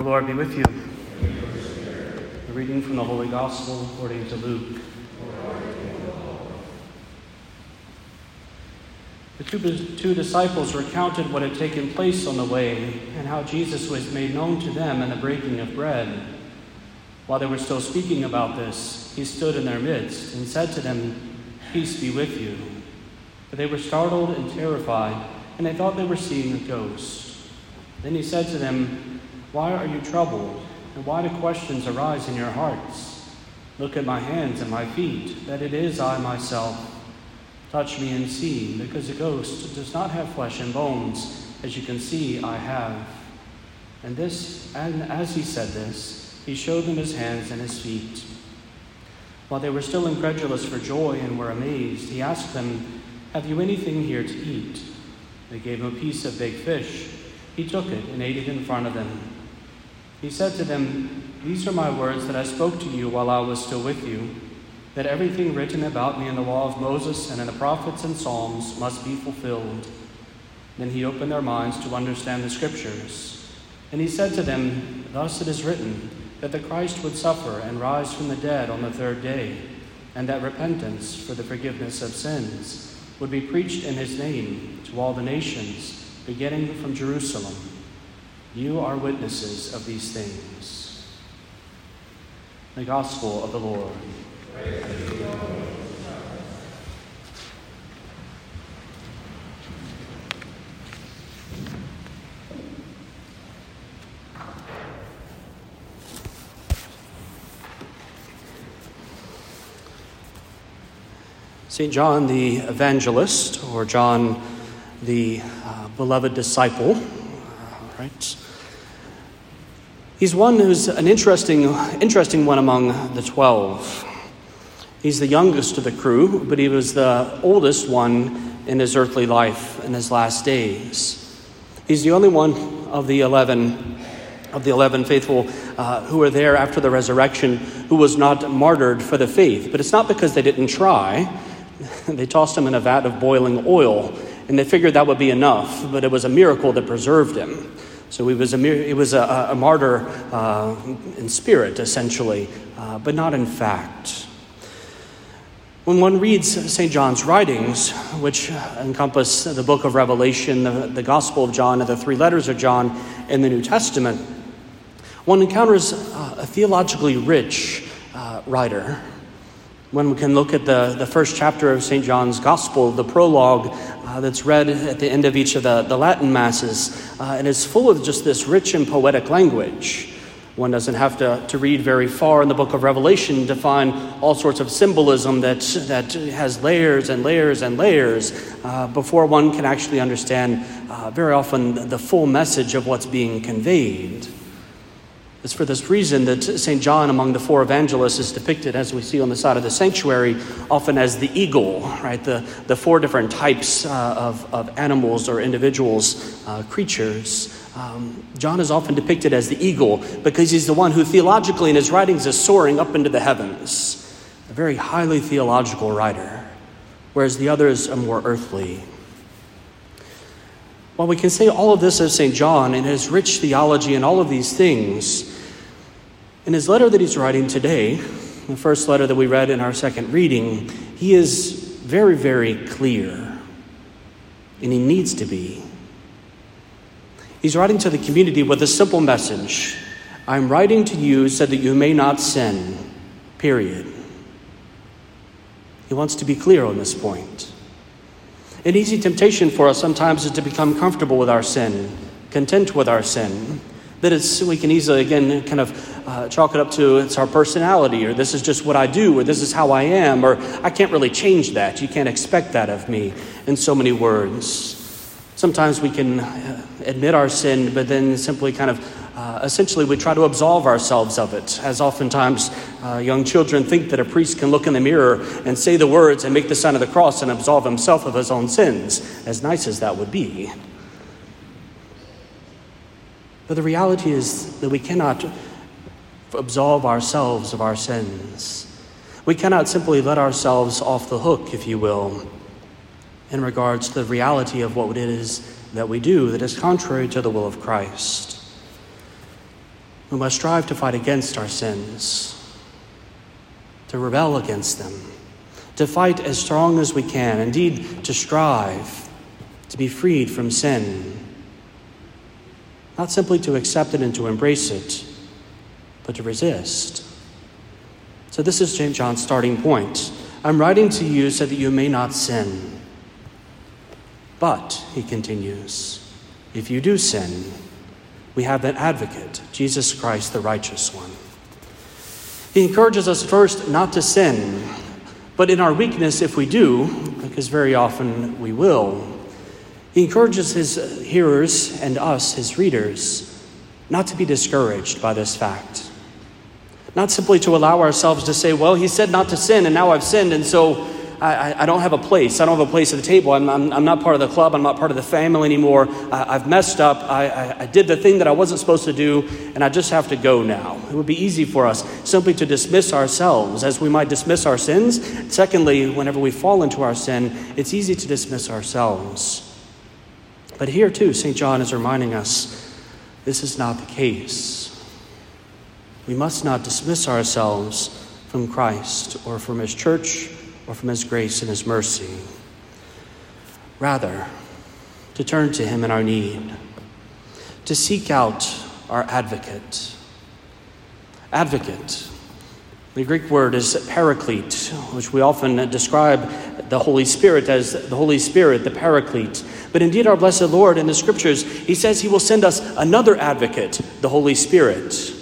The Lord be with you. The reading from the Holy Gospel according to Luke. The two, two disciples recounted what had taken place on the way and how Jesus was made known to them in the breaking of bread. While they were still speaking about this, he stood in their midst and said to them, Peace be with you. But they were startled and terrified, and they thought they were seeing a ghost. Then he said to them, Why are you troubled? And why do questions arise in your hearts? Look at my hands and my feet, that it is I myself. Touch me and see, because a ghost does not have flesh and bones, as you can see I have. And this, and as he said this, he showed them his hands and his feet. While they were still incredulous for joy and were amazed, he asked them, Have you anything here to eat? They gave him a piece of baked fish. He took it and ate it in front of them. He said to them, These are my words that I spoke to you while I was still with you that everything written about me in the law of Moses and in the prophets and Psalms must be fulfilled. Then he opened their minds to understand the Scriptures. And he said to them, Thus it is written, that the Christ would suffer and rise from the dead on the third day, and that repentance for the forgiveness of sins would be preached in his name to all the nations, beginning from Jerusalem. You are witnesses of these things. The Gospel of the Lord. St. John the Evangelist, or John the uh, beloved disciple, right? He's one who's an interesting, interesting one among the twelve. He's the youngest of the crew, but he was the oldest one in his earthly life in his last days. He's the only one of the 11 of the 11 faithful uh, who were there after the resurrection who was not martyred for the faith. But it's not because they didn't try. they tossed him in a vat of boiling oil, and they figured that would be enough, but it was a miracle that preserved him. So he was a, he was a, a martyr uh, in spirit, essentially, uh, but not in fact. When one reads St. John's writings, which encompass the book of Revelation, the, the Gospel of John, and the three letters of John in the New Testament, one encounters a theologically rich uh, writer. we can look at the, the first chapter of St. John's Gospel, the prologue uh, that's read at the end of each of the, the Latin Masses, uh, and it's full of just this rich and poetic language. One doesn't have to, to read very far in the book of Revelation to find all sorts of symbolism that, that has layers and layers and layers uh, before one can actually understand uh, very often the full message of what's being conveyed. It's for this reason that St. John, among the four evangelists, is depicted, as we see on the side of the sanctuary, often as the eagle, right? The, the four different types uh, of, of animals or individuals, uh, creatures. Um, John is often depicted as the eagle because he's the one who theologically in his writings is soaring up into the heavens. A very highly theological writer, whereas the others are more earthly. While we can say all of this of St. John and his rich theology and all of these things, in his letter that he's writing today, the first letter that we read in our second reading, he is very, very clear. And he needs to be. He's writing to the community with a simple message I'm writing to you so that you may not sin, period. He wants to be clear on this point. An easy temptation for us sometimes is to become comfortable with our sin, content with our sin. That it's, we can easily, again, kind of uh, chalk it up to it's our personality, or this is just what I do, or this is how I am, or I can't really change that. You can't expect that of me, in so many words. Sometimes we can uh, admit our sin, but then simply kind of uh, essentially we try to absolve ourselves of it. As oftentimes uh, young children think that a priest can look in the mirror and say the words and make the sign of the cross and absolve himself of his own sins, as nice as that would be. But the reality is that we cannot absolve ourselves of our sins. We cannot simply let ourselves off the hook, if you will in regards to the reality of what it is that we do that is contrary to the will of Christ. We must strive to fight against our sins, to rebel against them, to fight as strong as we can, indeed, to strive to be freed from sin. Not simply to accept it and to embrace it, but to resist. So, this is St. John's starting point. I'm writing to you so that you may not sin. But, he continues, if you do sin, we have an advocate, Jesus Christ, the righteous one. He encourages us first not to sin, but in our weakness, if we do, because very often we will, he encourages his hearers and us, his readers, not to be discouraged by this fact. Not simply to allow ourselves to say, well, he said not to sin, and now I've sinned, and so I, I, don't have a place. I don't have a place at the table. I'm, I'm, I'm, not part of the club. I'm not part of the family anymore. I, have messed up. I, I, did the thing that I wasn't supposed to do, and I just have to go now. It would be easy for us simply to dismiss ourselves as we might dismiss our sins. Secondly, whenever we fall into our sin, it's easy to dismiss ourselves. But here, too, St. John is reminding us this is not the case. We must not dismiss ourselves from Christ or from His church or from His grace and His mercy. Rather, to turn to Him in our need, to seek out our advocate. Advocate. The Greek word is paraclete, which we often describe the Holy Spirit as the Holy Spirit, the paraclete. But indeed, our blessed Lord in the scriptures, He says He will send us another advocate, the Holy Spirit.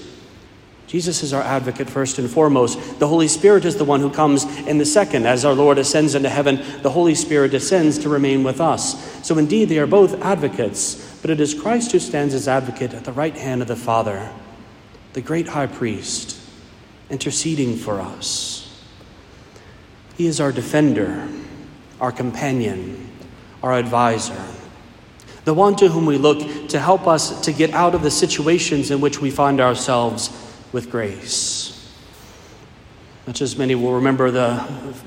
Jesus is our advocate first and foremost. The Holy Spirit is the one who comes in the second. As our Lord ascends into heaven, the Holy Spirit descends to remain with us. So indeed, they are both advocates, but it is Christ who stands as advocate at the right hand of the Father, the great high priest, interceding for us. He is our defender, our companion, our advisor the one to whom we look to help us to get out of the situations in which we find ourselves with grace. Much as many will remember the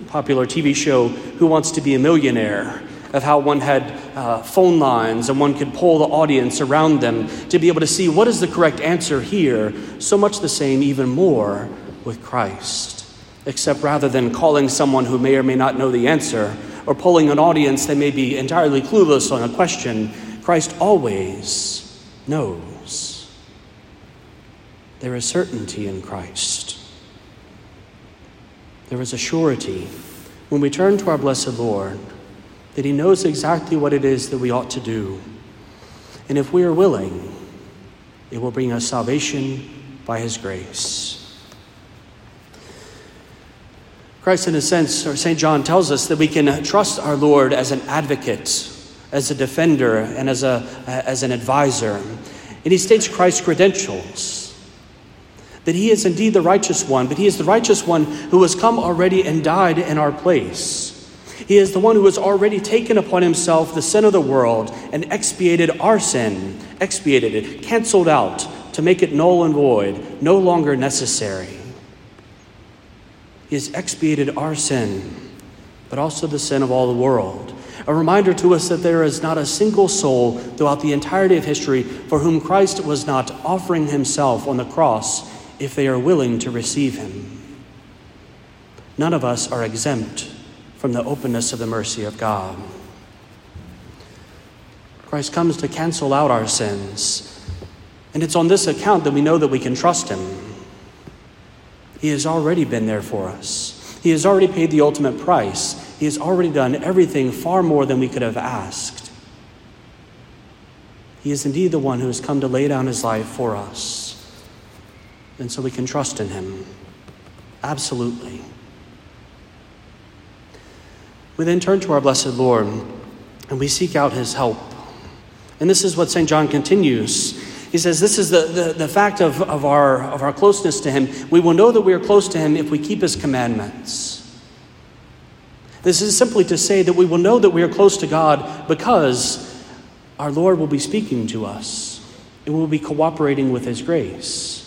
popular TV show, Who Wants to Be a Millionaire, of how one had uh, phone lines and one could pull the audience around them to be able to see what is the correct answer here. So much the same, even more, with Christ. Except rather than calling someone who may or may not know the answer, or polling an audience that may be entirely clueless on a question, Christ always knows. There is certainty in Christ. There is a surety when we turn to our blessed Lord that He knows exactly what it is that we ought to do. And if we are willing, it will bring us salvation by His grace. Christ, in a sense, or St. John tells us that we can trust our Lord as an advocate, as a defender, and as, a, as an advisor. And he states Christ's credentials that he is indeed the righteous one, but he is the righteous one who has come already and died in our place. He is the one who has already taken upon himself the sin of the world and expiated our sin, expiated it, canceled out to make it null and void, no longer necessary. He has expiated our sin, but also the sin of all the world. A reminder to us that there is not a single soul throughout the entirety of history for whom Christ was not offering himself on the cross if they are willing to receive him. None of us are exempt from the openness of the mercy of God. Christ comes to cancel out our sins, and it's on this account that we know that we can trust him. He has already been there for us. He has already paid the ultimate price. He has already done everything far more than we could have asked. He is indeed the one who has come to lay down his life for us and so we can trust in Him. Absolutely. We then turn to our blessed Lord and we seek out His help. And this is what St. John continues. He says, This is the, the, the fact of, of, our, of our closeness to Him. We will know that we are close to Him if we keep His commandments. This is simply to say that we will know that we are close to God because our Lord will be speaking to us and we will be cooperating with His grace.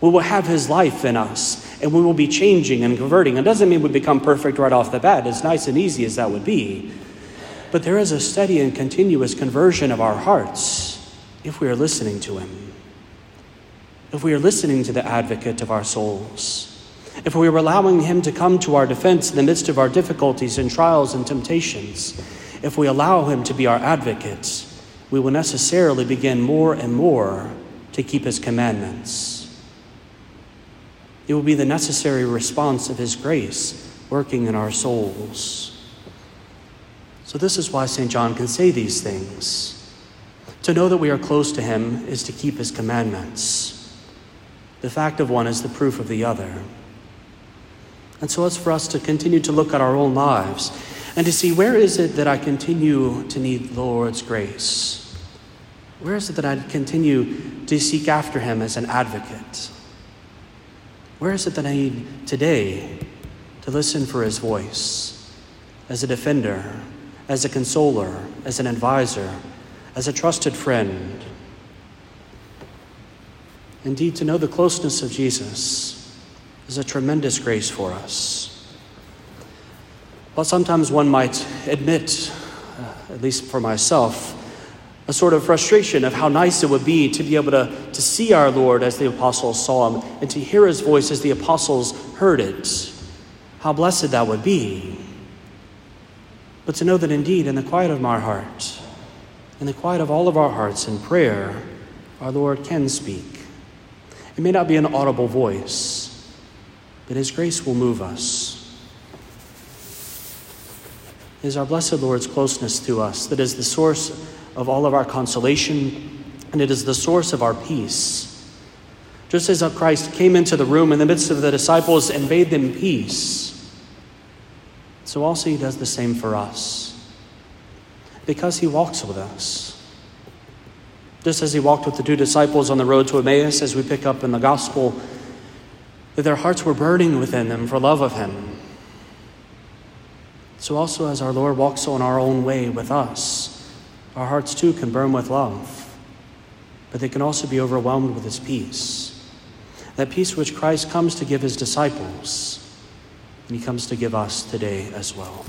We will have His life in us, and we will be changing and converting. It doesn't mean we become perfect right off the bat, as nice and easy as that would be. But there is a steady and continuous conversion of our hearts if we are listening to Him. if we are listening to the advocate of our souls, if we are allowing him to come to our defense in the midst of our difficulties and trials and temptations, if we allow him to be our advocate, we will necessarily begin more and more to keep his commandments. It will be the necessary response of his grace working in our souls. So, this is why St. John can say these things. To know that we are close to him is to keep his commandments. The fact of one is the proof of the other. And so it's for us to continue to look at our own lives and to see where is it that I continue to need the Lord's grace? Where is it that I continue to seek after Him as an advocate? Where is it that I need today to listen for His voice as a defender, as a consoler, as an advisor, as a trusted friend? Indeed, to know the closeness of Jesus is a tremendous grace for us. While sometimes one might admit, uh, at least for myself, a sort of frustration of how nice it would be to be able to, to see our Lord as the apostles saw him and to hear his voice as the apostles heard it. How blessed that would be. But to know that indeed, in the quiet of my heart, in the quiet of all of our hearts in prayer, our Lord can speak. It may not be an audible voice, but His grace will move us. Is our blessed Lord's closeness to us that is the source of all of our consolation, and it is the source of our peace. Just as Christ came into the room in the midst of the disciples and bade them peace, so also he does the same for us. Because he walks with us. Just as he walked with the two disciples on the road to Emmaus, as we pick up in the gospel, that their hearts were burning within them for love of him. So also as our Lord walks on our own way with us, our hearts too can burn with love, but they can also be overwhelmed with His peace. That peace which Christ comes to give His disciples, and He comes to give us today as well.